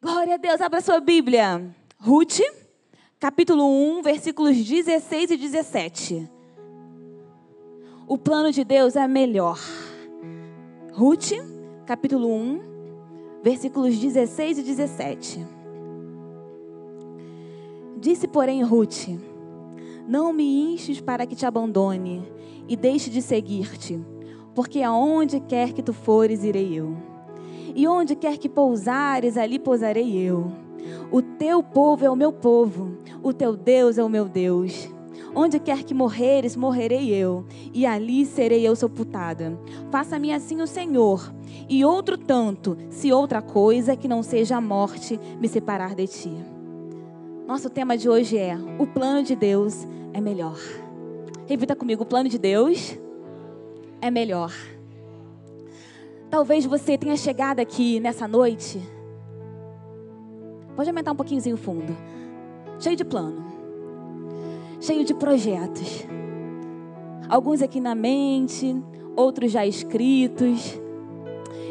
Glória a Deus, abra sua Bíblia. Ruth, capítulo 1, versículos 16 e 17. O plano de Deus é melhor. Ruth, capítulo 1, versículos 16 e 17. Disse, porém, Ruth: Não me enches para que te abandone e deixe de seguir-te, porque aonde quer que tu fores, irei eu. E onde quer que pousares, ali pousarei eu. O teu povo é o meu povo, o teu Deus é o meu Deus. Onde quer que morreres, morrerei eu, e ali serei eu sepultada. Faça-me assim o Senhor, e outro tanto, se outra coisa que não seja a morte me separar de ti. Nosso tema de hoje é: o plano de Deus é melhor. Repita comigo: o plano de Deus é melhor. Talvez você tenha chegado aqui nessa noite. Pode aumentar um pouquinho o fundo. Cheio de plano. Cheio de projetos. Alguns aqui na mente, outros já escritos.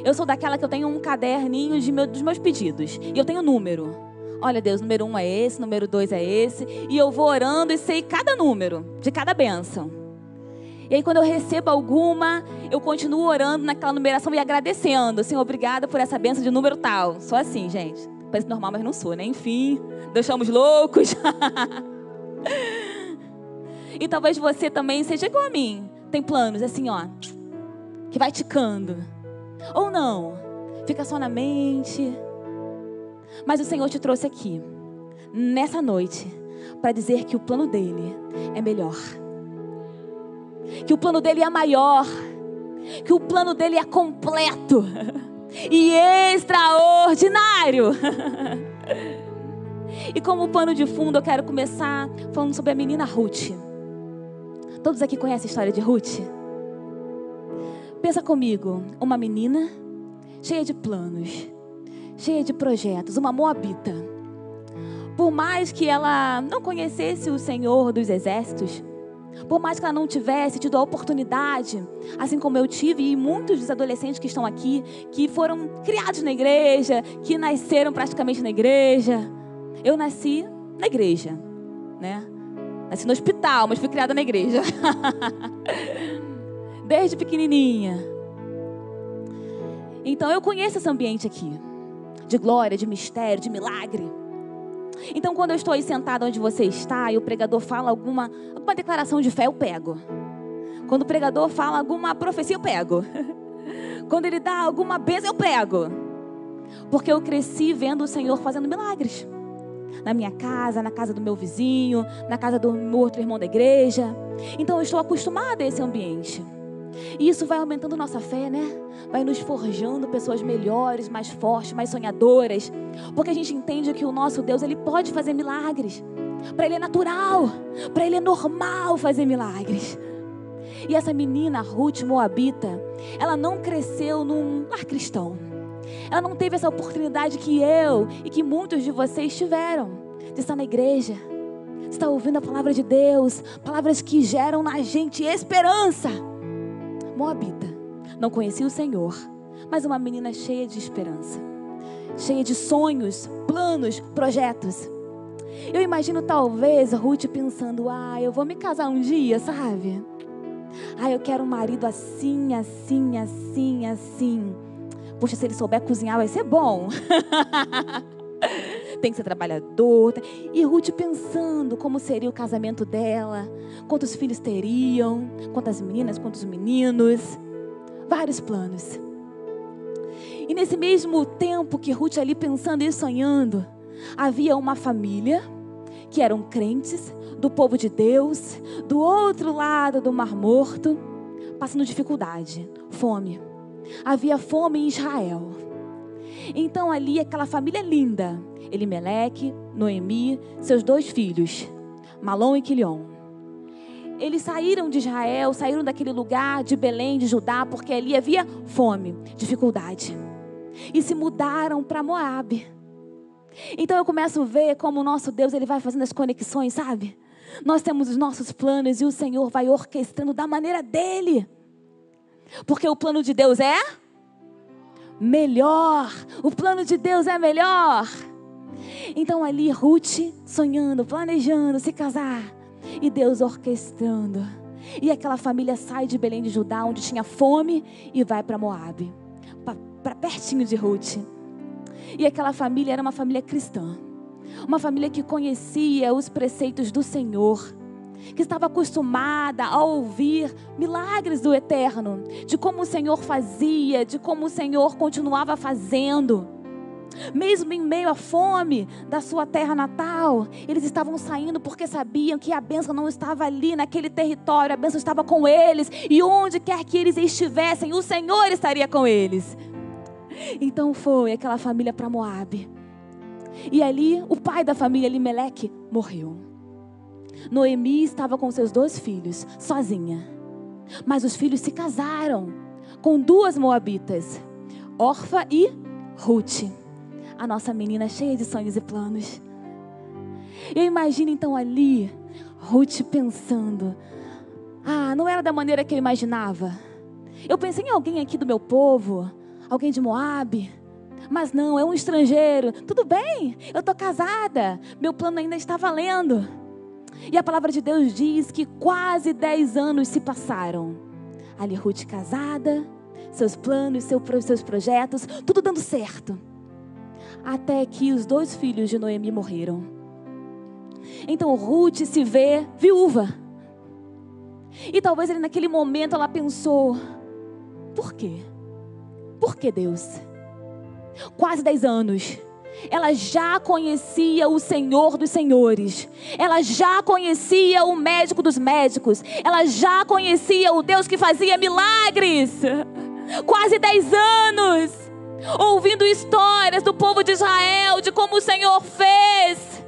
Eu sou daquela que eu tenho um caderninho de meu, dos meus pedidos. E eu tenho número. Olha, Deus, número um é esse, número dois é esse. E eu vou orando e sei cada número de cada bênção. E aí, quando eu recebo alguma, eu continuo orando naquela numeração e agradecendo. Senhor, obrigada por essa benção de número tal. Só assim, gente. Parece normal, mas não sou, né? Enfim, deixamos loucos. e talvez você também seja igual a mim. Tem planos assim, ó, que vai ticando. Ou não, fica só na mente. Mas o Senhor te trouxe aqui, nessa noite, para dizer que o plano dele é melhor que o plano dele é maior, que o plano dele é completo e extraordinário. e como pano de fundo, eu quero começar falando sobre a menina Ruth. Todos aqui conhecem a história de Ruth? Pensa comigo, uma menina cheia de planos, cheia de projetos, uma moabita. Por mais que ela não conhecesse o Senhor dos exércitos, por mais que ela não tivesse tido a oportunidade, assim como eu tive, e muitos dos adolescentes que estão aqui, que foram criados na igreja, que nasceram praticamente na igreja. Eu nasci na igreja, né? Nasci no hospital, mas fui criada na igreja. Desde pequenininha. Então eu conheço esse ambiente aqui, de glória, de mistério, de milagre. Então, quando eu estou aí sentada onde você está e o pregador fala alguma, alguma declaração de fé, eu pego. Quando o pregador fala alguma profecia, eu pego. Quando ele dá alguma bênção, eu pego. Porque eu cresci vendo o Senhor fazendo milagres. Na minha casa, na casa do meu vizinho, na casa do meu outro irmão da igreja. Então eu estou acostumada a esse ambiente. E isso vai aumentando nossa fé, né? Vai nos forjando pessoas melhores, mais fortes, mais sonhadoras. Porque a gente entende que o nosso Deus, ele pode fazer milagres. Para ele é natural, para ele é normal fazer milagres. E essa menina, Ruth Moabita, ela não cresceu num lar cristão. Ela não teve essa oportunidade que eu e que muitos de vocês tiveram de estar na igreja, de estar ouvindo a palavra de Deus, palavras que geram na gente esperança. Moabita. Não conhecia o Senhor, mas uma menina cheia de esperança, cheia de sonhos, planos, projetos. Eu imagino talvez Ruth pensando: ah, eu vou me casar um dia, sabe? Ah, eu quero um marido assim, assim, assim, assim. Poxa, se ele souber cozinhar, vai ser bom. Tem que ser trabalhador. E Ruth pensando como seria o casamento dela, quantos filhos teriam, quantas meninas, quantos meninos. Vários planos. E nesse mesmo tempo que Ruth ali pensando e sonhando, havia uma família que eram crentes do povo de Deus, do outro lado do Mar Morto, passando dificuldade, fome. Havia fome em Israel. Então ali aquela família linda, Elimeleque, Noemi, seus dois filhos, Malom e Quilion. Eles saíram de Israel, saíram daquele lugar de Belém, de Judá, porque ali havia fome, dificuldade. E se mudaram para Moabe. Então eu começo a ver como o nosso Deus ele vai fazendo as conexões, sabe? Nós temos os nossos planos e o Senhor vai orquestrando da maneira dele. Porque o plano de Deus é melhor. O plano de Deus é melhor. Então ali Ruth sonhando, planejando se casar e Deus orquestrando. E aquela família sai de Belém de Judá, onde tinha fome, e vai para Moabe, para pertinho de Ruth. E aquela família era uma família cristã, uma família que conhecia os preceitos do Senhor, que estava acostumada a ouvir milagres do eterno, de como o Senhor fazia, de como o Senhor continuava fazendo. Mesmo em meio à fome da sua terra natal, eles estavam saindo porque sabiam que a bênção não estava ali naquele território, a bênção estava com eles, e onde quer que eles estivessem, o Senhor estaria com eles. Então foi aquela família para Moabe. E ali o pai da família Elimelec morreu. Noemi estava com seus dois filhos, sozinha. Mas os filhos se casaram com duas moabitas, Orfa e Ruth a nossa menina cheia de sonhos e planos. Eu imagino então ali, Ruth pensando: ah, não era da maneira que eu imaginava. Eu pensei em alguém aqui do meu povo, alguém de Moab. Mas não, é um estrangeiro. Tudo bem, eu estou casada. Meu plano ainda está valendo. E a palavra de Deus diz que quase dez anos se passaram. Ali Ruth casada, seus planos, seus projetos, tudo dando certo até que os dois filhos de Noemi morreram. Então Ruth se vê viúva. E talvez ele naquele momento ela pensou: por quê? Por que Deus? Quase dez anos. Ela já conhecia o Senhor dos Senhores. Ela já conhecia o médico dos médicos. Ela já conhecia o Deus que fazia milagres. Quase dez anos ouvindo histórias do povo de Israel, de como o Senhor fez,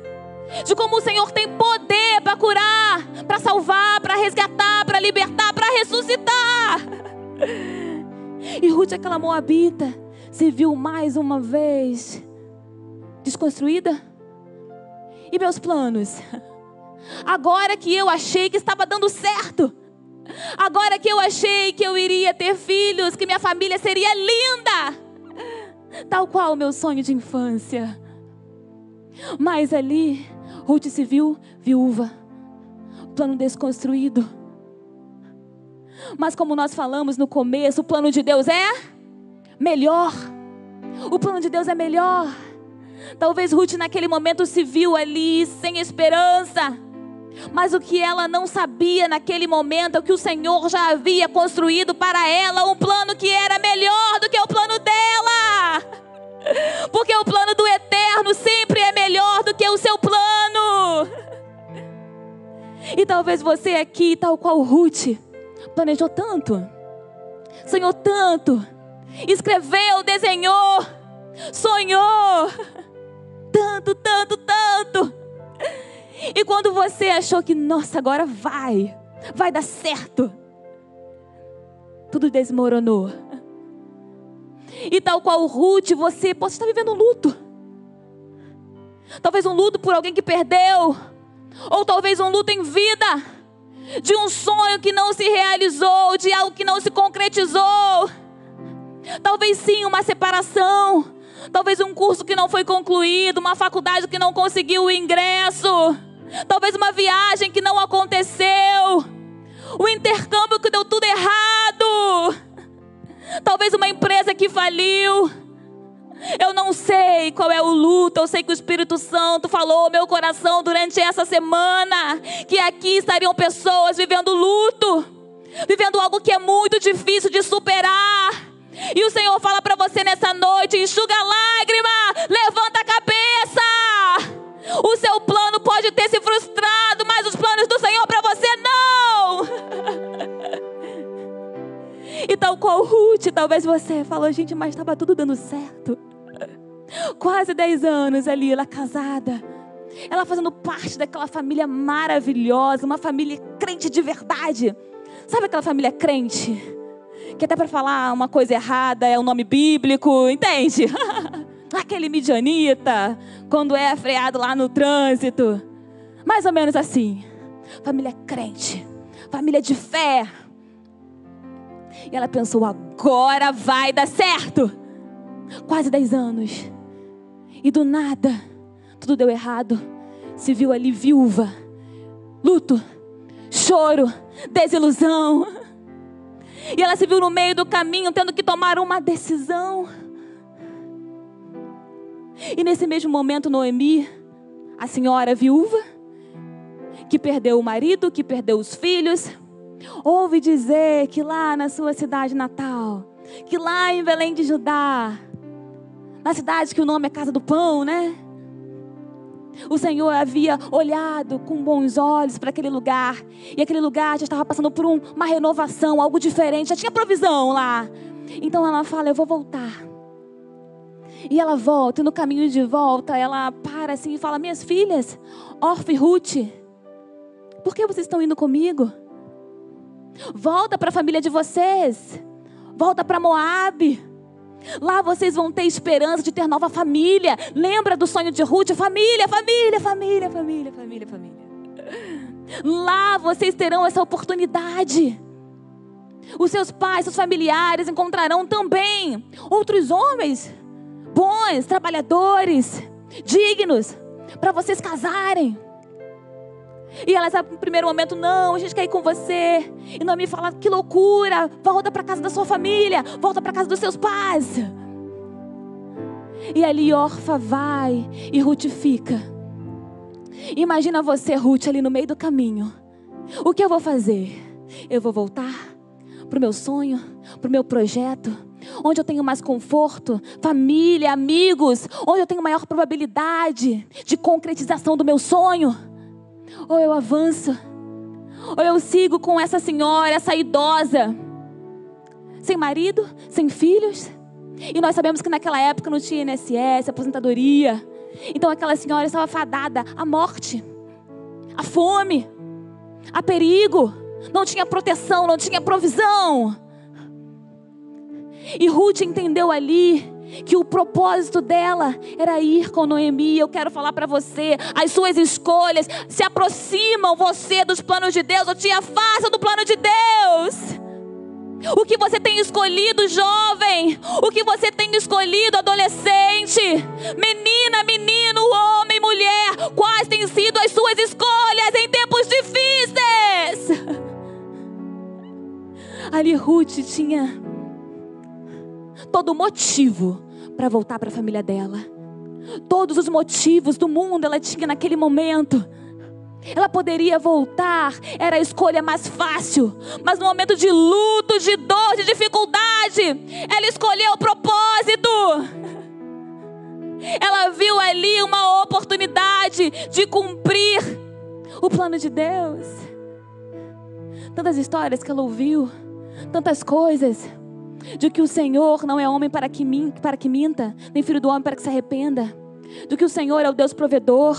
de como o Senhor tem poder para curar, para salvar, para resgatar, para libertar, para ressuscitar. E Ruth, aquela moabita, se viu mais uma vez desconstruída. E meus planos? Agora que eu achei que estava dando certo. Agora que eu achei que eu iria ter filhos, que minha família seria linda tal qual o meu sonho de infância. Mas ali, Ruth se viu viúva, plano desconstruído. Mas como nós falamos no começo, o plano de Deus é melhor. O plano de Deus é melhor. Talvez Ruth naquele momento se viu ali sem esperança. Mas o que ela não sabia naquele momento é que o Senhor já havia construído para ela um plano que era melhor do que o plano dela. Porque o plano do eterno sempre é melhor do que o seu plano. E talvez você aqui, tal qual Ruth, planejou tanto, sonhou tanto, escreveu, desenhou, sonhou, tanto, tanto, tanto. E quando você achou que, nossa, agora vai, vai dar certo, tudo desmoronou. E tal qual Ruth, você pode estar vivendo um luto. Talvez um luto por alguém que perdeu, ou talvez um luto em vida, de um sonho que não se realizou, de algo que não se concretizou. Talvez sim uma separação, talvez um curso que não foi concluído, uma faculdade que não conseguiu o ingresso, talvez uma viagem que não aconteceu, o intercâmbio que deu tudo errado talvez uma empresa que faliu. Eu não sei qual é o luto, eu sei que o Espírito Santo falou ao meu coração durante essa semana que aqui estariam pessoas vivendo luto, vivendo algo que é muito difícil de superar. E o Senhor fala para você nessa noite: enxuga a lágrima, levanta a cabeça. O seu plano pode ter se frustrado, mas os planos do Senhor para você não. E tal qual Ruth, talvez você falou, gente, mas estava tudo dando certo. Quase 10 anos ali, ela casada. Ela fazendo parte daquela família maravilhosa, uma família crente de verdade. Sabe aquela família crente? Que até para falar uma coisa errada é um nome bíblico, entende? Aquele midianita, quando é freado lá no trânsito. Mais ou menos assim. Família crente, família de fé, e ela pensou: agora vai dar certo. quase 10 anos. E do nada, tudo deu errado. Se viu ali viúva, luto, choro, desilusão. E ela se viu no meio do caminho tendo que tomar uma decisão. E nesse mesmo momento, Noemi, a senhora viúva, que perdeu o marido, que perdeu os filhos, ouve dizer que lá na sua cidade natal, que lá em Belém de Judá, na cidade que o nome é Casa do Pão, né? O Senhor havia olhado com bons olhos para aquele lugar. E aquele lugar já estava passando por um, uma renovação, algo diferente. Já tinha provisão lá. Então ela fala: Eu vou voltar. E ela volta, e no caminho de volta, ela para assim e fala: Minhas filhas, Orfa e Ruth, por que vocês estão indo comigo? Volta para a família de vocês. Volta para Moabe. Lá vocês vão ter esperança de ter nova família. Lembra do sonho de Ruth? Família, família, família, família, família, família. Lá vocês terão essa oportunidade. Os seus pais, seus familiares encontrarão também outros homens bons, trabalhadores, dignos, para vocês casarem. E ela sabe no primeiro momento, não, a gente quer ir com você. E não me fala, que loucura, volta para casa da sua família, volta para casa dos seus pais. E ali Orfa vai e Ruth fica. Imagina você, Ruth, ali no meio do caminho. O que eu vou fazer? Eu vou voltar para o meu sonho, para o meu projeto, onde eu tenho mais conforto, família, amigos, onde eu tenho maior probabilidade de concretização do meu sonho ou eu avanço, ou eu sigo com essa senhora, essa idosa, sem marido, sem filhos. E nós sabemos que naquela época não tinha INSS, aposentadoria. Então aquela senhora estava fadada à morte, à fome, a perigo. Não tinha proteção, não tinha provisão. E Ruth entendeu ali que o propósito dela era ir com Noemi. Eu quero falar para você, as suas escolhas se aproximam você dos planos de Deus ou te afastam do plano de Deus. O que você tem escolhido, jovem? O que você tem escolhido, adolescente? Menina, menino, homem, mulher? Quais têm sido as suas escolhas em tempos difíceis? Ali Ruth tinha todo motivo para voltar para a família dela. Todos os motivos do mundo ela tinha naquele momento. Ela poderia voltar, era a escolha mais fácil, mas no momento de luto, de dor, de dificuldade, ela escolheu o propósito. Ela viu ali uma oportunidade de cumprir o plano de Deus. Tantas histórias que ela ouviu, tantas coisas de que o Senhor não é homem para que, para que minta, nem filho do homem para que se arrependa, de que o Senhor é o Deus provedor,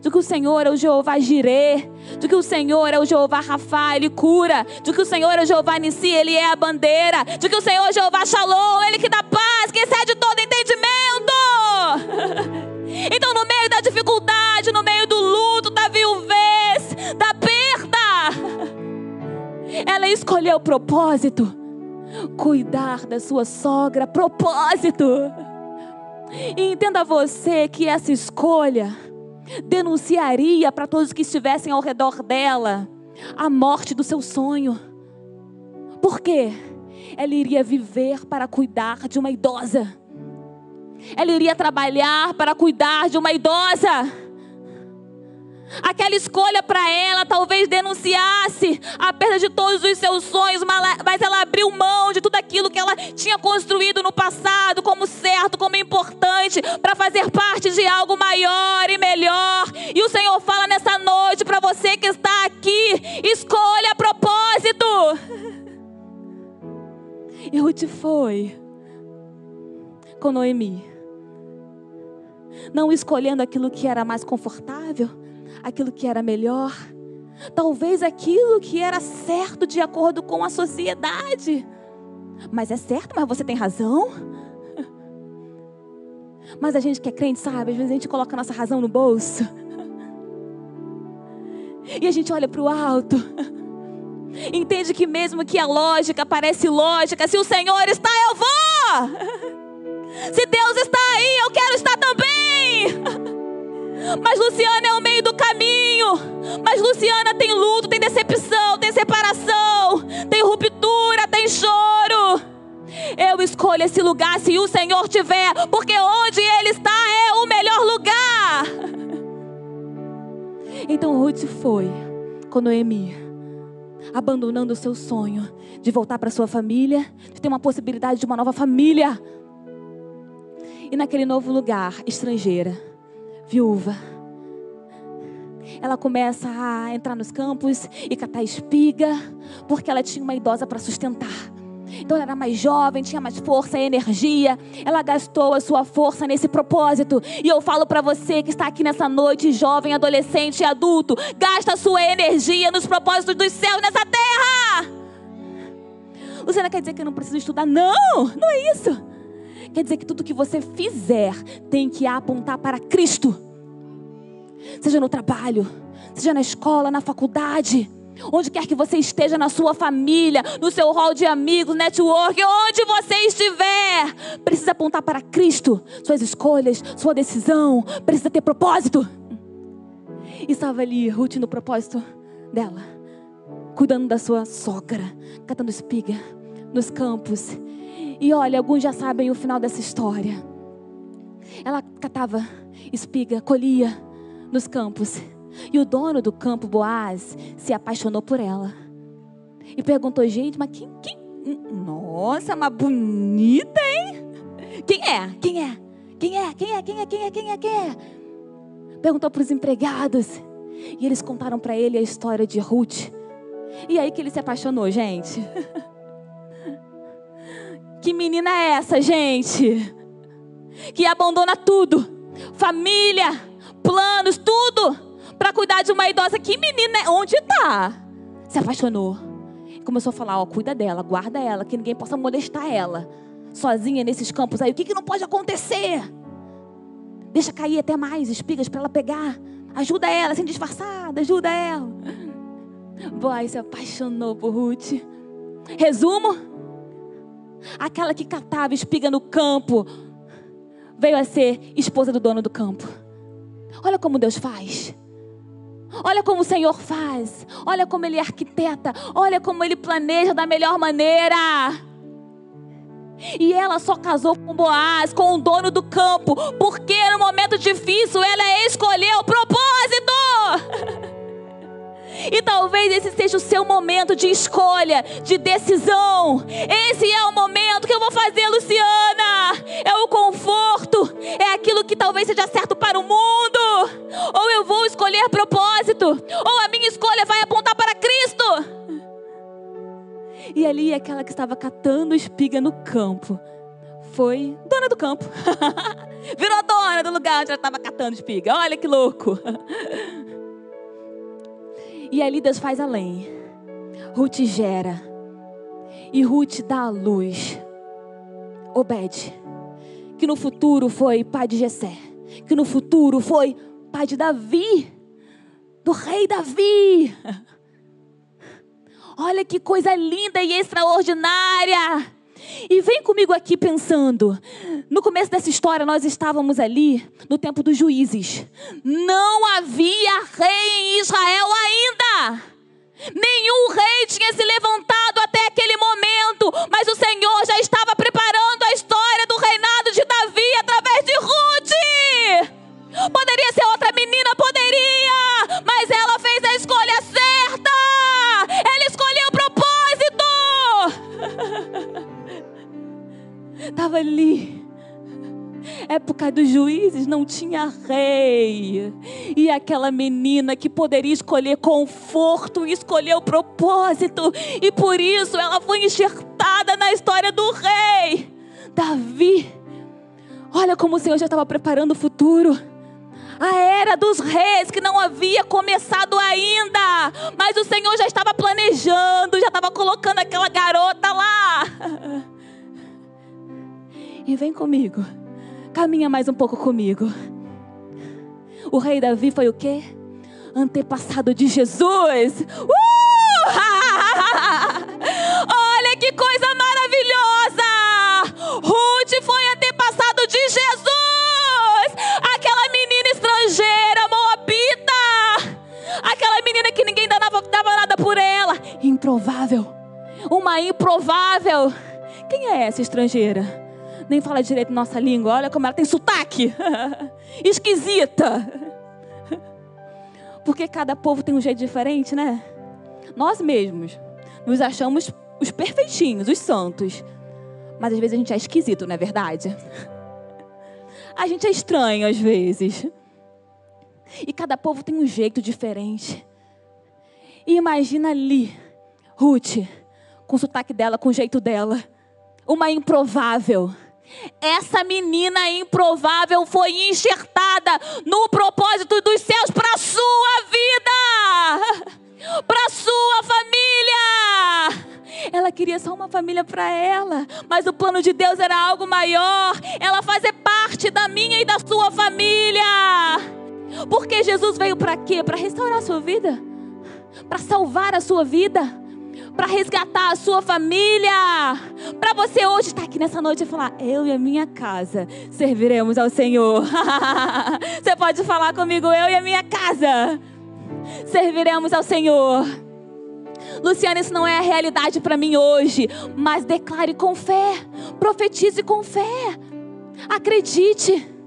de que o Senhor é o Jeová Jirê, de que o Senhor é o Jeová Rafa, Ele cura, de que o Senhor é o Jeová Nissi, Ele é a bandeira, de que o Senhor é o Jeová Shalom, Ele que dá paz, que excede todo entendimento. então, no meio da dificuldade, no meio do luto, da viuvez, da perda, ela escolheu o propósito cuidar da sua sogra, propósito. E entenda você que essa escolha denunciaria para todos que estivessem ao redor dela a morte do seu sonho. Por quê? Ela iria viver para cuidar de uma idosa. Ela iria trabalhar para cuidar de uma idosa. Aquela escolha para ela talvez denunciasse a perda de todos os seus sonhos, mas ela abriu mão de tudo aquilo que ela tinha construído no passado como certo, como importante, para fazer parte de algo maior e melhor. E o Senhor fala nessa noite para você que está aqui: escolha propósito. E Ruth foi com Noemi, não escolhendo aquilo que era mais confortável aquilo que era melhor, talvez aquilo que era certo de acordo com a sociedade. Mas é certo, mas você tem razão. Mas a gente que é crente, sabe, às vezes a gente coloca a nossa razão no bolso. E a gente olha para o alto. Entende que mesmo que a lógica parece lógica, se o Senhor está, eu vou. Se Deus está aí, eu quero estar. Mas Luciana é o meio do caminho. Mas Luciana tem luto, tem decepção, tem separação, tem ruptura, tem choro. Eu escolho esse lugar se o Senhor tiver, porque onde Ele está é o melhor lugar. Então Ruth foi com Noemi, abandonando o seu sonho de voltar para sua família, de ter uma possibilidade de uma nova família. E naquele novo lugar, estrangeira, viúva, ela começa a entrar nos campos e catar espiga, porque ela tinha uma idosa para sustentar. Então ela era mais jovem, tinha mais força e energia. Ela gastou a sua força nesse propósito. E eu falo para você que está aqui nessa noite, jovem, adolescente e adulto, gasta a sua energia nos propósitos dos céus nessa terra. Luciana quer dizer que eu não preciso estudar? Não, não é isso. Quer dizer que tudo que você fizer tem que apontar para Cristo. Seja no trabalho, seja na escola, na faculdade Onde quer que você esteja na sua família, no seu hall de amigos, network, onde você estiver, precisa apontar para Cristo. Suas escolhas, sua decisão, precisa ter propósito. E estava ali Ruth no propósito dela, cuidando da sua sogra, catando espiga nos campos. E olha, alguns já sabem o final dessa história. Ela catava espiga, colhia nos campos. E o dono do campo, Boaz, se apaixonou por ela. E perguntou, gente, mas quem, quem? Nossa, mas bonita, hein? Quem é? Quem é? Quem é? Quem é? Quem é? Quem é? Quem é? Quem é? Perguntou para os empregados. E eles contaram para ele a história de Ruth. E aí que ele se apaixonou, gente. Que menina é essa, gente? Que abandona tudo: família, planos, tudo para cuidar de uma idosa. Que menina, é? onde está? Se apaixonou. Começou a falar: ó, cuida dela, guarda ela, que ninguém possa molestar ela. Sozinha nesses campos aí. O que, que não pode acontecer? Deixa cair até mais espigas para ela pegar. Ajuda ela, sem disfarçada, ajuda ela. Boaz se apaixonou por Ruth. Resumo: aquela que catava espiga no campo veio a ser esposa do dono do campo. Olha como Deus faz. Olha como o Senhor faz. Olha como Ele arquiteta. Olha como Ele planeja da melhor maneira. E ela só casou com Boaz, com o dono do campo, porque no momento difícil ela escolheu o propósito. Talvez esse seja o seu momento de escolha, de decisão. Esse é o momento que eu vou fazer, Luciana. É o conforto, é aquilo que talvez seja certo para o mundo. Ou eu vou escolher propósito, ou a minha escolha vai apontar para Cristo. E ali aquela que estava catando espiga no campo foi dona do campo. Virou dona do lugar onde ela estava catando espiga. Olha que louco. E ali Deus faz além. Ruth gera. E Ruth dá a luz. Obed. Que no futuro foi pai de Jessé. Que no futuro foi pai de Davi. Do rei Davi. Olha que coisa linda e extraordinária. E vem comigo aqui pensando. No começo dessa história, nós estávamos ali no tempo dos juízes. Não havia rei em Israel ainda. Nenhum rei tinha se levantado até aquele momento, mas o Senhor já estava Época dos juízes não tinha rei. E aquela menina que poderia escolher conforto, escolheu propósito. E por isso ela foi enxertada na história do rei. Davi. Olha como o Senhor já estava preparando o futuro. A era dos reis que não havia começado ainda. Mas o Senhor já estava planejando, já estava colocando aquela garota lá. E vem comigo caminha mais um pouco comigo. O rei Davi foi o quê? Antepassado de Jesus. Uh! Olha que coisa maravilhosa! Ruth foi antepassado de Jesus! Aquela menina estrangeira, moabita! Aquela menina que ninguém dava, dava nada por ela. Improvável. Uma improvável. Quem é essa estrangeira? Nem fala direito nossa língua. Olha como ela tem sotaque. Esquisita. Porque cada povo tem um jeito diferente, né? Nós mesmos nos achamos os perfeitinhos, os santos. Mas às vezes a gente é esquisito, não é verdade? A gente é estranho às vezes. E cada povo tem um jeito diferente. E imagina ali, Ruth, com o sotaque dela, com o jeito dela. Uma improvável. Essa menina improvável foi enxertada no propósito dos céus para sua vida, para sua família. Ela queria só uma família para ela, mas o plano de Deus era algo maior. Ela fazer parte da minha e da sua família. Porque Jesus veio para quê? Para restaurar a sua vida, para salvar a sua vida, para resgatar a sua família. Para você hoje estar aqui nessa noite e falar: Eu e a minha casa serviremos ao Senhor. você pode falar comigo: Eu e a minha casa serviremos ao Senhor. Luciana, isso não é a realidade para mim hoje, mas declare com fé, profetize com fé, acredite.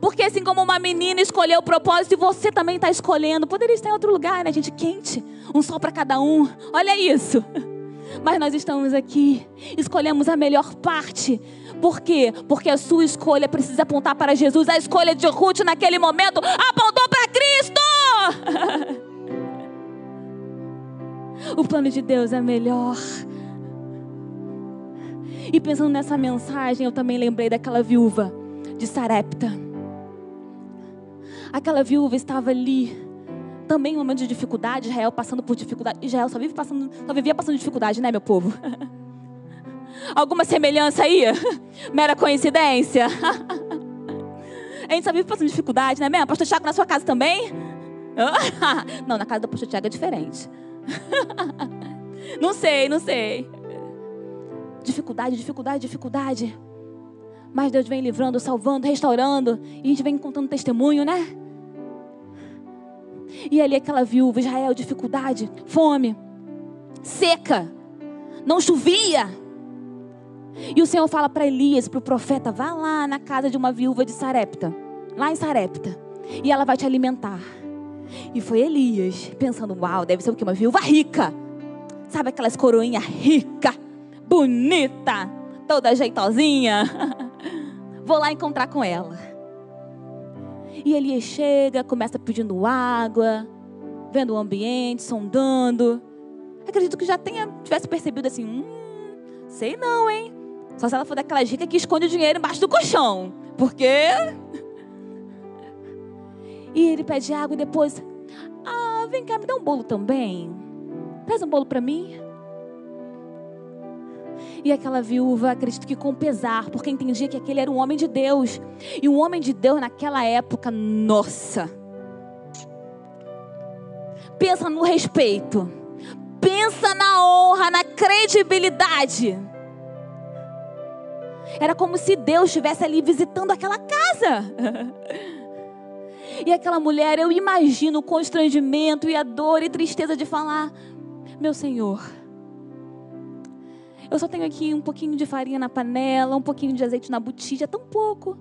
Porque assim como uma menina escolheu o propósito, e você também está escolhendo, poderia estar em outro lugar, né, gente? Quente, um sol para cada um. Olha isso. Mas nós estamos aqui, escolhemos a melhor parte. Por quê? Porque a sua escolha precisa apontar para Jesus. A escolha de Ruth naquele momento apontou para Cristo. O plano de Deus é melhor. E pensando nessa mensagem, eu também lembrei daquela viúva de Sarepta. Aquela viúva estava ali, também um momento de dificuldade, Israel passando por dificuldade. Israel só, vive passando, só vivia passando dificuldade, né, meu povo? Alguma semelhança aí? Mera coincidência? A gente só vive passando dificuldade, né mesmo? Pastor Tiago na sua casa também? Não, na casa do pastor Tiago é diferente. não sei, não sei. Dificuldade, dificuldade, dificuldade. Mas Deus vem livrando, salvando, restaurando. E a gente vem contando testemunho, né? E ali aquela viúva, Israel, dificuldade, fome, seca, não chovia. E o Senhor fala para Elias, para o profeta: vá lá na casa de uma viúva de Sarepta, lá em Sarepta, e ela vai te alimentar. E foi Elias, pensando: uau, deve ser o quê? Uma viúva rica. Sabe aquelas coroinhas rica, bonita, toda jeitosinha? Vou lá encontrar com ela. E Elias chega, começa pedindo água, vendo o ambiente, sondando. Acredito que já tenha, tivesse percebido assim: hum, sei não, hein? Só se ela for daquela rica que esconde o dinheiro embaixo do colchão. Porque. E ele pede água e depois. Ah, vem cá, me dá um bolo também. Traz um bolo para mim. E aquela viúva, acredito que com pesar, porque entendia que aquele era um homem de Deus. E um homem de Deus naquela época, nossa. Pensa no respeito. Pensa na honra, na credibilidade. Era como se Deus estivesse ali visitando aquela casa. E aquela mulher, eu imagino o constrangimento e a dor e tristeza de falar: Meu Senhor, eu só tenho aqui um pouquinho de farinha na panela, um pouquinho de azeite na botija, tão pouco.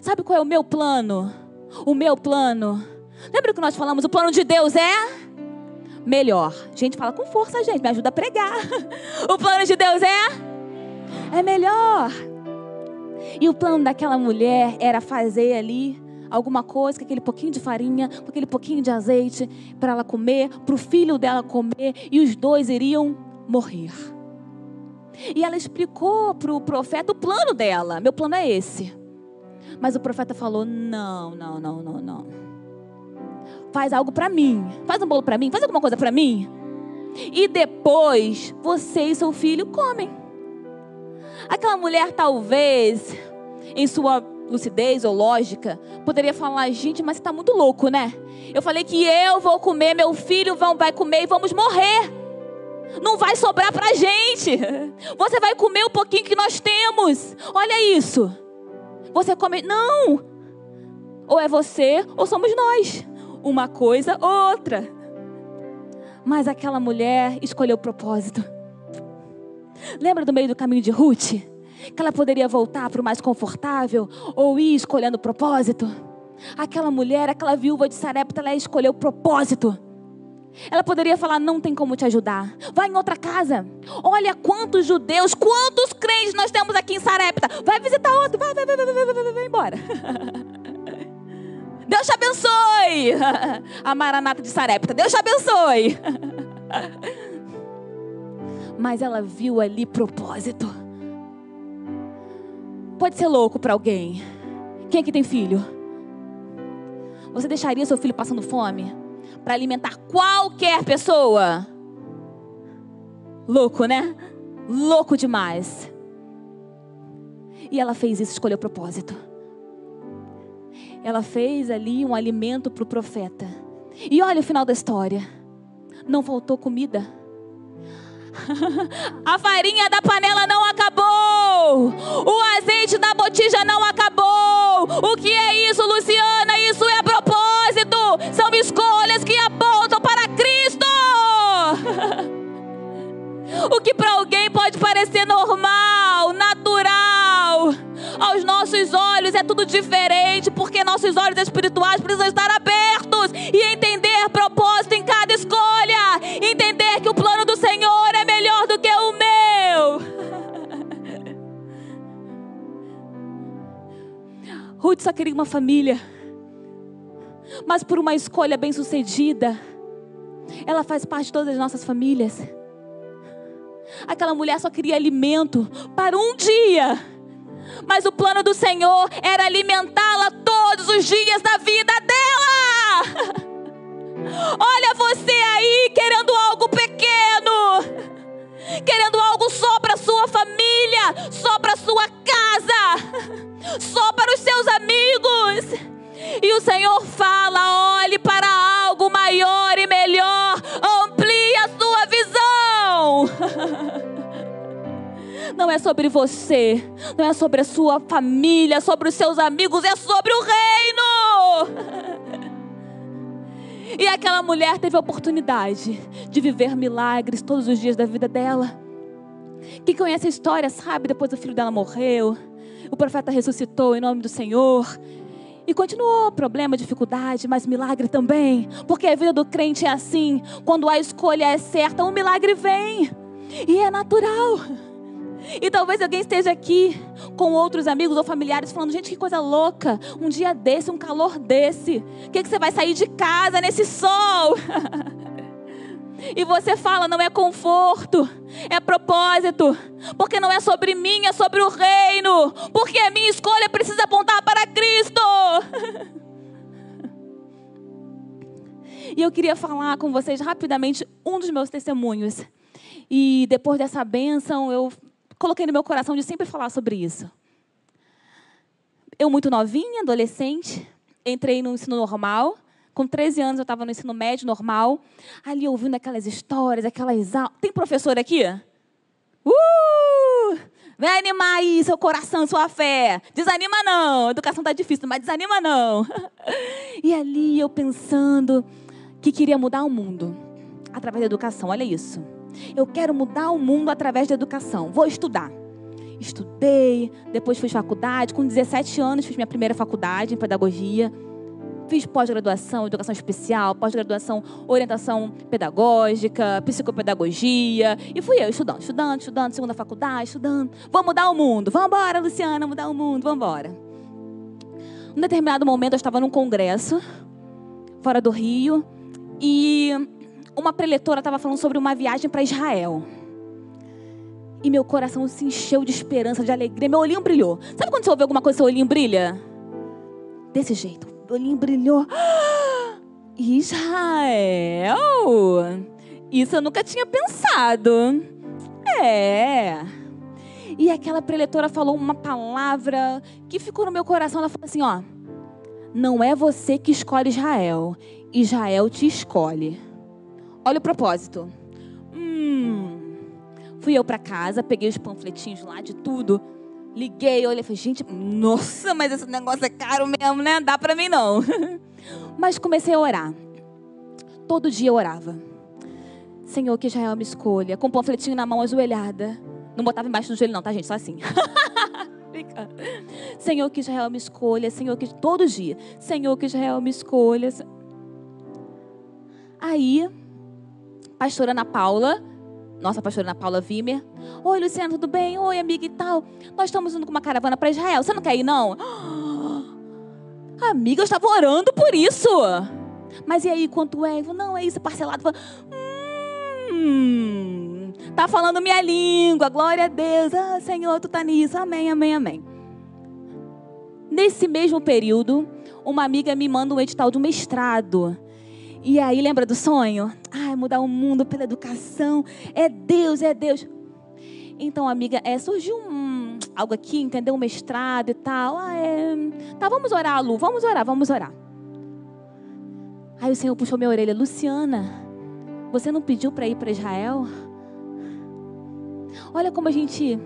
Sabe qual é o meu plano? O meu plano. Lembra que nós falamos? O plano de Deus é melhor. Gente, fala com força, gente, me ajuda a pregar. O plano de Deus é é melhor. E o plano daquela mulher era fazer ali alguma coisa com aquele pouquinho de farinha, com aquele pouquinho de azeite para ela comer, para o filho dela comer, e os dois iriam morrer. E ela explicou para o profeta o plano dela: meu plano é esse. Mas o profeta falou: não, não, não, não, não. Faz algo para mim. Faz um bolo para mim. Faz alguma coisa para mim. E depois você e seu filho comem. Aquela mulher, talvez, em sua lucidez ou lógica, poderia falar: gente, mas você está muito louco, né? Eu falei que eu vou comer, meu filho vai comer e vamos morrer. Não vai sobrar para gente. Você vai comer o pouquinho que nós temos. Olha isso. Você come. Não! Ou é você ou somos nós. Uma coisa ou outra. Mas aquela mulher escolheu o propósito. Lembra do meio do caminho de Ruth? Que ela poderia voltar para o mais confortável ou ir escolhendo o propósito? Aquela mulher, aquela viúva de Sarepta, ela escolheu o propósito. Ela poderia falar: não tem como te ajudar. Vai em outra casa. Olha quantos judeus, quantos crentes nós temos aqui em Sarepta. Vai visitar outro. Vai, vai, vai, vai, vai, vai, vai, vai embora. Deus te abençoe. A Maranata de Sarepta. Deus te abençoe. Mas ela viu ali propósito. Pode ser louco para alguém. Quem aqui tem filho? Você deixaria seu filho passando fome? Para alimentar qualquer pessoa. Louco, né? Louco demais. E ela fez isso, escolheu propósito. Ela fez ali um alimento para o profeta. E olha o final da história. Não faltou comida. A farinha da panela não acabou. O azeite da botija não acabou. O que é isso, Luciana? Isso é O que para alguém pode parecer normal, natural, aos nossos olhos é tudo diferente, porque nossos olhos espirituais precisam estar abertos e entender propósito em cada escolha, entender que o plano do Senhor é melhor do que o meu. Ruth só queria uma família mas por uma escolha bem-sucedida, ela faz parte de todas as nossas famílias. Aquela mulher só queria alimento para um dia, mas o plano do Senhor era alimentá-la todos os dias da vida dela. Olha você aí querendo algo pequeno, querendo algo só para sua família, só para sua casa, só para os seus amigos. E o Senhor fala: olhe para algo maior e melhor, Não é sobre você, não é sobre a sua família, sobre os seus amigos, é sobre o reino. E aquela mulher teve a oportunidade de viver milagres todos os dias da vida dela. Quem conhece a história sabe, depois o filho dela morreu, o profeta ressuscitou em nome do Senhor. E continuou problema, dificuldade, mas milagre também. Porque a vida do crente é assim. Quando a escolha é certa, um milagre vem. E é natural. E talvez alguém esteja aqui com outros amigos ou familiares falando: gente, que coisa louca. Um dia desse, um calor desse. Que, que você vai sair de casa nesse sol? E você fala, não é conforto, é propósito. Porque não é sobre mim, é sobre o reino. Porque a minha escolha precisa apontar para Cristo. E eu queria falar com vocês rapidamente um dos meus testemunhos. E depois dessa bênção, eu coloquei no meu coração de sempre falar sobre isso. Eu, muito novinha, adolescente, entrei no ensino normal. Com 13 anos eu estava no ensino médio normal, ali ouvindo aquelas histórias, aquelas aulas. Tem professor aqui? Uh! Vem animar aí seu coração, sua fé. Desanima não. A educação tá difícil, mas desanima não. E ali eu pensando que queria mudar o mundo através da educação. Olha isso. Eu quero mudar o mundo através da educação. Vou estudar. Estudei, depois fiz faculdade. Com 17 anos fiz minha primeira faculdade em pedagogia. Fiz pós-graduação, educação especial, pós-graduação, orientação pedagógica, psicopedagogia. E fui eu estudando, estudando, estudando, segunda faculdade, estudando. Vamos mudar o mundo. Vamos embora, Luciana, mudar o mundo, vamos embora. Num determinado momento, eu estava num congresso, fora do Rio, e uma preletora estava falando sobre uma viagem para Israel. E meu coração se encheu de esperança, de alegria. Meu olhinho brilhou. Sabe quando você ouve alguma coisa e seu olhinho brilha? Desse jeito olhinho brilhou. Israel? Isso eu nunca tinha pensado. É. E aquela preletora falou uma palavra que ficou no meu coração. Ela falou assim: ó, não é você que escolhe Israel, Israel te escolhe. Olha o propósito. Hum. Fui eu para casa, peguei os panfletinhos lá de tudo Liguei, olhei falei, gente, nossa, mas esse negócio é caro mesmo, né? Dá pra mim não. Mas comecei a orar. Todo dia eu orava. Senhor, que Israel me escolha. Com o panfletinho na mão, ajoelhada. Não botava embaixo do joelho, não, tá, gente? Só assim. Senhor, que Israel me escolha. Senhor, que todo dia. Senhor, que Israel me escolha. Aí, pastora Ana Paula, nossa pastora Ana Paula Vimer. Oi, Luciana, tudo bem? Oi, amiga e tal. Nós estamos indo com uma caravana para Israel. Você não quer ir, não? Amiga, eu estava orando por isso. Mas e aí, quanto é? Não, é isso, parcelado. Hum, tá falando minha língua, glória a Deus. Ah, Senhor, tu tá nisso. Amém, amém, amém. Nesse mesmo período, uma amiga me manda um edital de mestrado. E aí, lembra do sonho? Ah, mudar o mundo pela educação. É Deus, é Deus. Então, amiga, é, surgiu um, algo aqui, entendeu? Um mestrado e tal. Ah, é... Tá, vamos orar, Lu. Vamos orar, vamos orar. Aí o Senhor puxou minha orelha. Luciana, você não pediu para ir para Israel? Olha como a gente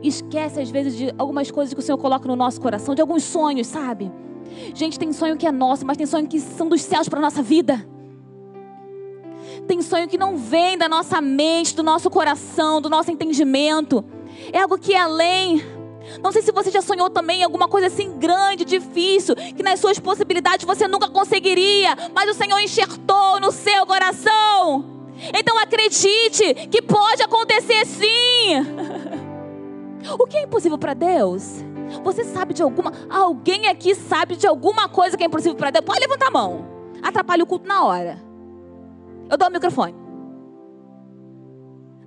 esquece às vezes de algumas coisas que o Senhor coloca no nosso coração, de alguns sonhos, sabe? Gente, tem sonho que é nosso, mas tem sonho que são dos céus para nossa vida. Tem sonho que não vem da nossa mente, do nosso coração, do nosso entendimento. É algo que é além. Não sei se você já sonhou também alguma coisa assim grande, difícil, que nas suas possibilidades você nunca conseguiria, mas o Senhor enxertou no seu coração. Então acredite que pode acontecer sim. O que é impossível para Deus? Você sabe de alguma. Alguém aqui sabe de alguma coisa que é impossível para Deus? Pode levantar a mão. Atrapalha o culto na hora. Eu dou o microfone.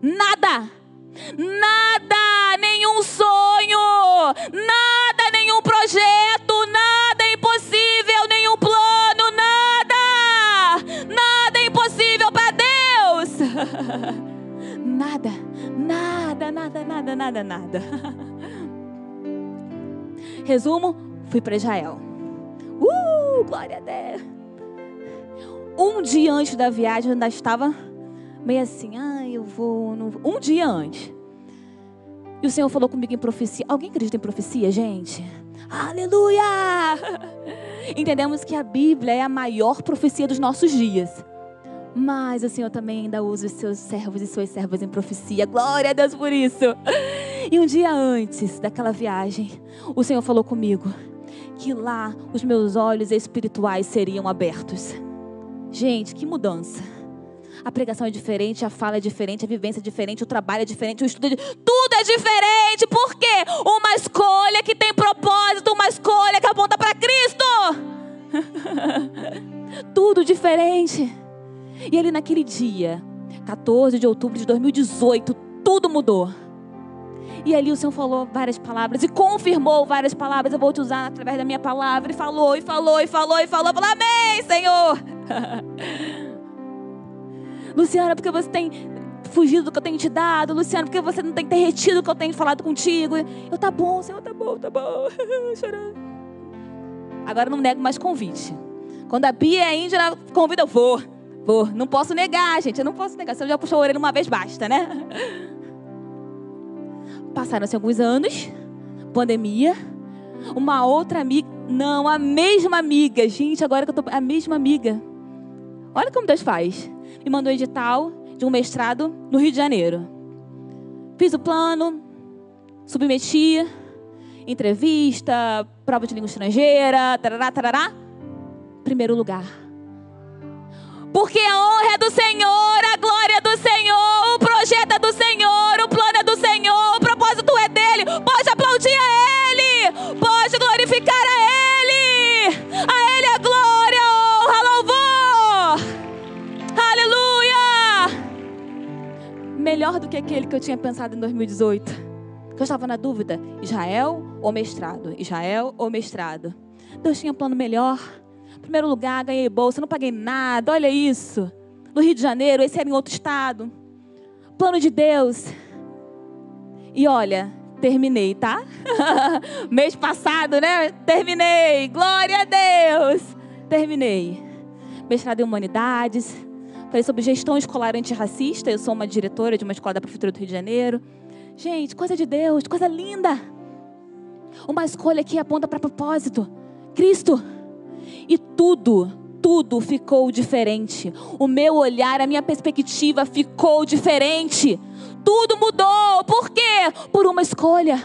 Nada. Nada, nenhum sonho, nada, nenhum projeto, nada é impossível, nenhum plano, nada, nada é impossível para Deus. nada, nada, nada, nada, nada, nada. Resumo, fui para Israel. Uh, glória a Deus. Um dia antes da viagem, eu ainda estava meio assim, ah, eu vou. Não... Um dia antes. E o Senhor falou comigo em profecia. Alguém acredita em profecia, gente? Aleluia! Entendemos que a Bíblia é a maior profecia dos nossos dias. Mas o Senhor também ainda usa os seus servos e suas servas em profecia. Glória a Deus por isso. E um dia antes daquela viagem, o Senhor falou comigo que lá os meus olhos espirituais seriam abertos. Gente, que mudança. A pregação é diferente, a fala é diferente, a vivência é diferente, o trabalho é diferente, o estudo é diferente. Tudo é diferente. Por quê? Uma escolha que tem propósito, uma escolha que aponta para Cristo. Tudo diferente. E ali naquele dia, 14 de outubro de 2018, tudo mudou. E ali o Senhor falou várias palavras e confirmou várias palavras. Eu vou te usar através da minha palavra. E falou, e falou, e falou, e falou. Falou, amém, Senhor. Luciana, porque você tem fugido do que eu tenho te dado. Luciana, porque você não tem derretido o que eu tenho falado contigo. Eu, tá bom, Senhor, tá bom, tá bom. Chorando. Agora não nego mais convite. Quando a Bia a Índia convida, eu vou. Vou. Não posso negar, gente. Eu não posso negar. Se eu já puxou a orelha uma vez, basta, né? Passaram-se alguns anos. Pandemia. Uma outra amiga. Não, a mesma amiga. Gente, agora que eu tô. A mesma amiga. Olha como Deus faz me mandou um edital de um mestrado no Rio de Janeiro. Fiz o plano, submeti, entrevista, prova de língua estrangeira, tarará, tarará. Primeiro lugar. Porque a honra é do Senhor, a Melhor do que aquele que eu tinha pensado em 2018. Que eu estava na dúvida: Israel ou mestrado? Israel ou mestrado? Deus tinha um plano melhor. Primeiro lugar, ganhei bolsa, não paguei nada. Olha isso. No Rio de Janeiro, esse era em outro estado. Plano de Deus. E olha, terminei, tá? Mês passado, né? Terminei. Glória a Deus. Terminei. Mestrado em Humanidades. Falei sobre gestão escolar antirracista. Eu sou uma diretora de uma escola da Prefeitura do Rio de Janeiro. Gente, coisa de Deus, coisa linda. Uma escolha que aponta para propósito. Cristo. E tudo, tudo ficou diferente. O meu olhar, a minha perspectiva ficou diferente. Tudo mudou. Por quê? Por uma escolha.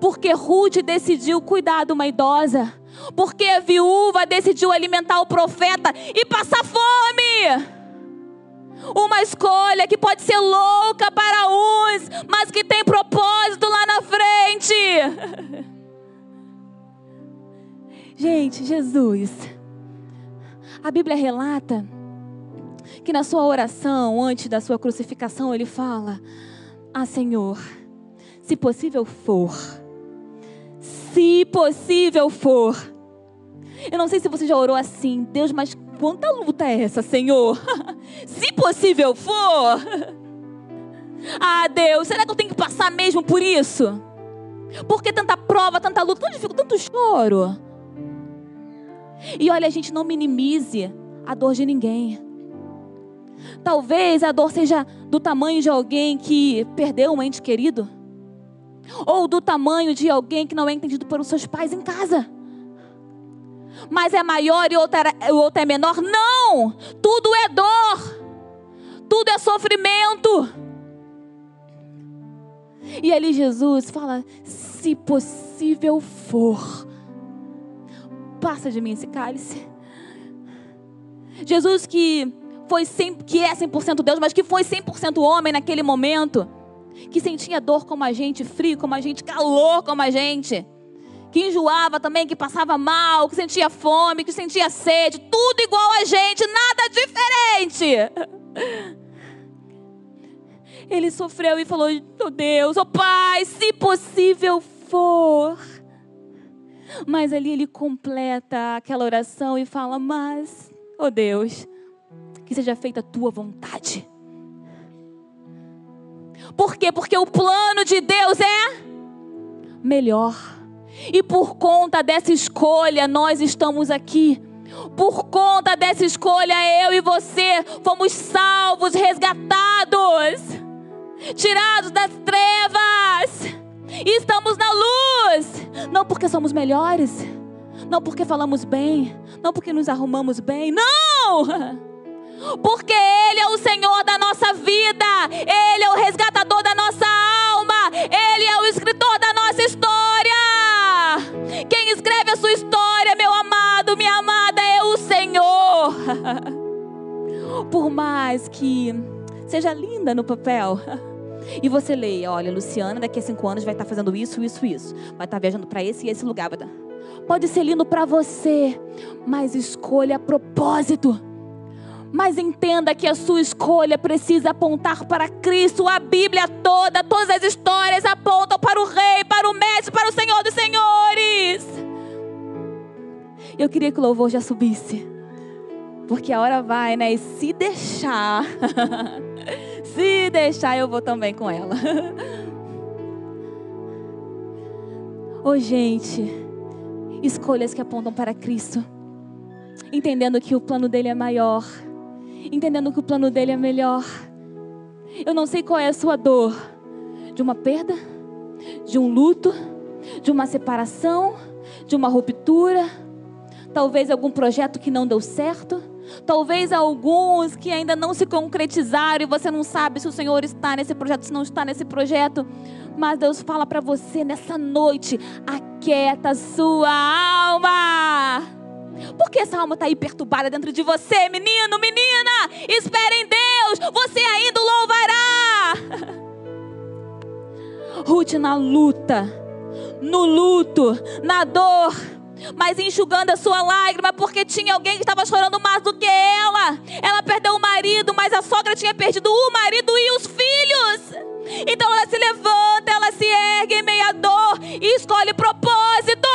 Porque Ruth decidiu cuidar de uma idosa. Porque a viúva decidiu alimentar o profeta e passar fome. Uma escolha que pode ser louca para uns, mas que tem propósito lá na frente. Gente, Jesus. A Bíblia relata que na sua oração, antes da sua crucificação, ele fala: Ah, Senhor, se possível for, se possível for. Eu não sei se você já orou assim, Deus, mas quanta luta é essa, Senhor? se possível for. Ah, Deus, será que eu tenho que passar mesmo por isso? Por que tanta prova, tanta luta, tanto, choro? E olha, a gente não minimize a dor de ninguém. Talvez a dor seja do tamanho de alguém que perdeu um ente querido, ou do tamanho de alguém que não é entendido pelos seus pais em casa. Mas é maior e o outro é menor? Não! Tudo é dor, tudo é sofrimento. E ali Jesus fala: se possível for, passa de mim esse cálice. Jesus que foi 100, que é 100% Deus, mas que foi 100% homem naquele momento, que sentia dor como a gente, frio como a gente, calor como a gente, que enjoava também, que passava mal, que sentia fome, que sentia sede, tudo igual a gente, nada diferente. Ele sofreu e falou: Meu Deus, oh Pai, se possível for. Mas ali ele completa aquela oração e fala: Mas, oh Deus, que seja feita a tua vontade. Por quê? Porque o plano de Deus é melhor. E por conta dessa escolha, nós estamos aqui. Por conta dessa escolha, eu e você fomos salvos, resgatados, tirados das trevas. E estamos na luz. Não porque somos melhores, não porque falamos bem, não porque nos arrumamos bem. Não! porque Ele é o Senhor da nossa vida, Ele é o resgatador da nossa Por mais que seja linda no papel. E você leia, olha, Luciana daqui a cinco anos vai estar fazendo isso, isso, isso. Vai estar viajando para esse e esse lugar. Pode ser lindo para você, mas escolha propósito. Mas entenda que a sua escolha precisa apontar para Cristo. A Bíblia toda, todas as histórias apontam para o Rei, para o Mestre, para o Senhor dos Senhores. Eu queria que o louvor já subisse. Porque a hora vai, né? E se deixar, se deixar, eu vou também com ela. Ô oh, gente, escolhas que apontam para Cristo, entendendo que o plano dele é maior. Entendendo que o plano dele é melhor. Eu não sei qual é a sua dor. De uma perda, de um luto, de uma separação, de uma ruptura, talvez algum projeto que não deu certo, talvez alguns que ainda não se concretizaram e você não sabe se o Senhor está nesse projeto, se não está nesse projeto. Mas Deus fala para você nessa noite: aquieta sua alma. Por que essa alma está aí perturbada dentro de você, menino, menina? Espere em Deus, você ainda o louvará. Ruth na luta, no luto, na dor, mas enxugando a sua lágrima, porque tinha alguém que estava chorando mais do que ela. Ela perdeu o marido, mas a sogra tinha perdido o marido e os filhos. Então ela se levanta, ela se ergue em meia dor e escolhe propósito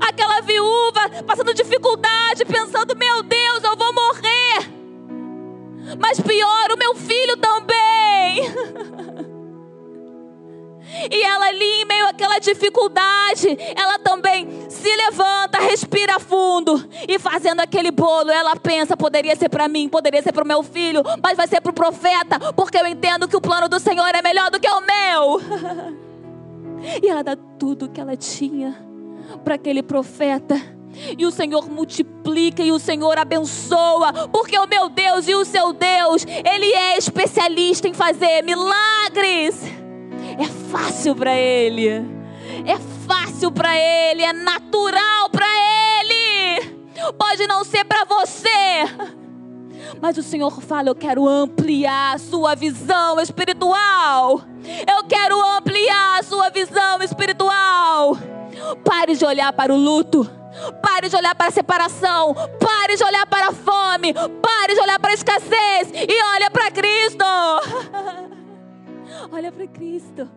aquela viúva passando dificuldade, pensando: meu Deus, eu vou morrer. Mas pior, o meu filho também. E ela ali, em meio àquela dificuldade, ela também se levanta, respira fundo e fazendo aquele bolo, ela pensa: poderia ser para mim, poderia ser para o meu filho, mas vai ser para o profeta, porque eu entendo que o plano do Senhor é melhor do que o meu. E ela dá tudo que ela tinha para aquele profeta. E o Senhor multiplica e o Senhor abençoa, porque o meu Deus e o seu Deus, Ele é especialista em fazer milagres. É fácil para Ele, é fácil para Ele, é natural para Ele. Pode não ser para você, mas o Senhor fala: Eu quero ampliar a sua visão espiritual. Eu quero ampliar a sua visão espiritual. Pare de olhar para o luto. Pare de olhar para a separação. Pare de olhar para a fome. Pare de olhar para a escassez. E olha para Cristo. olha para Cristo.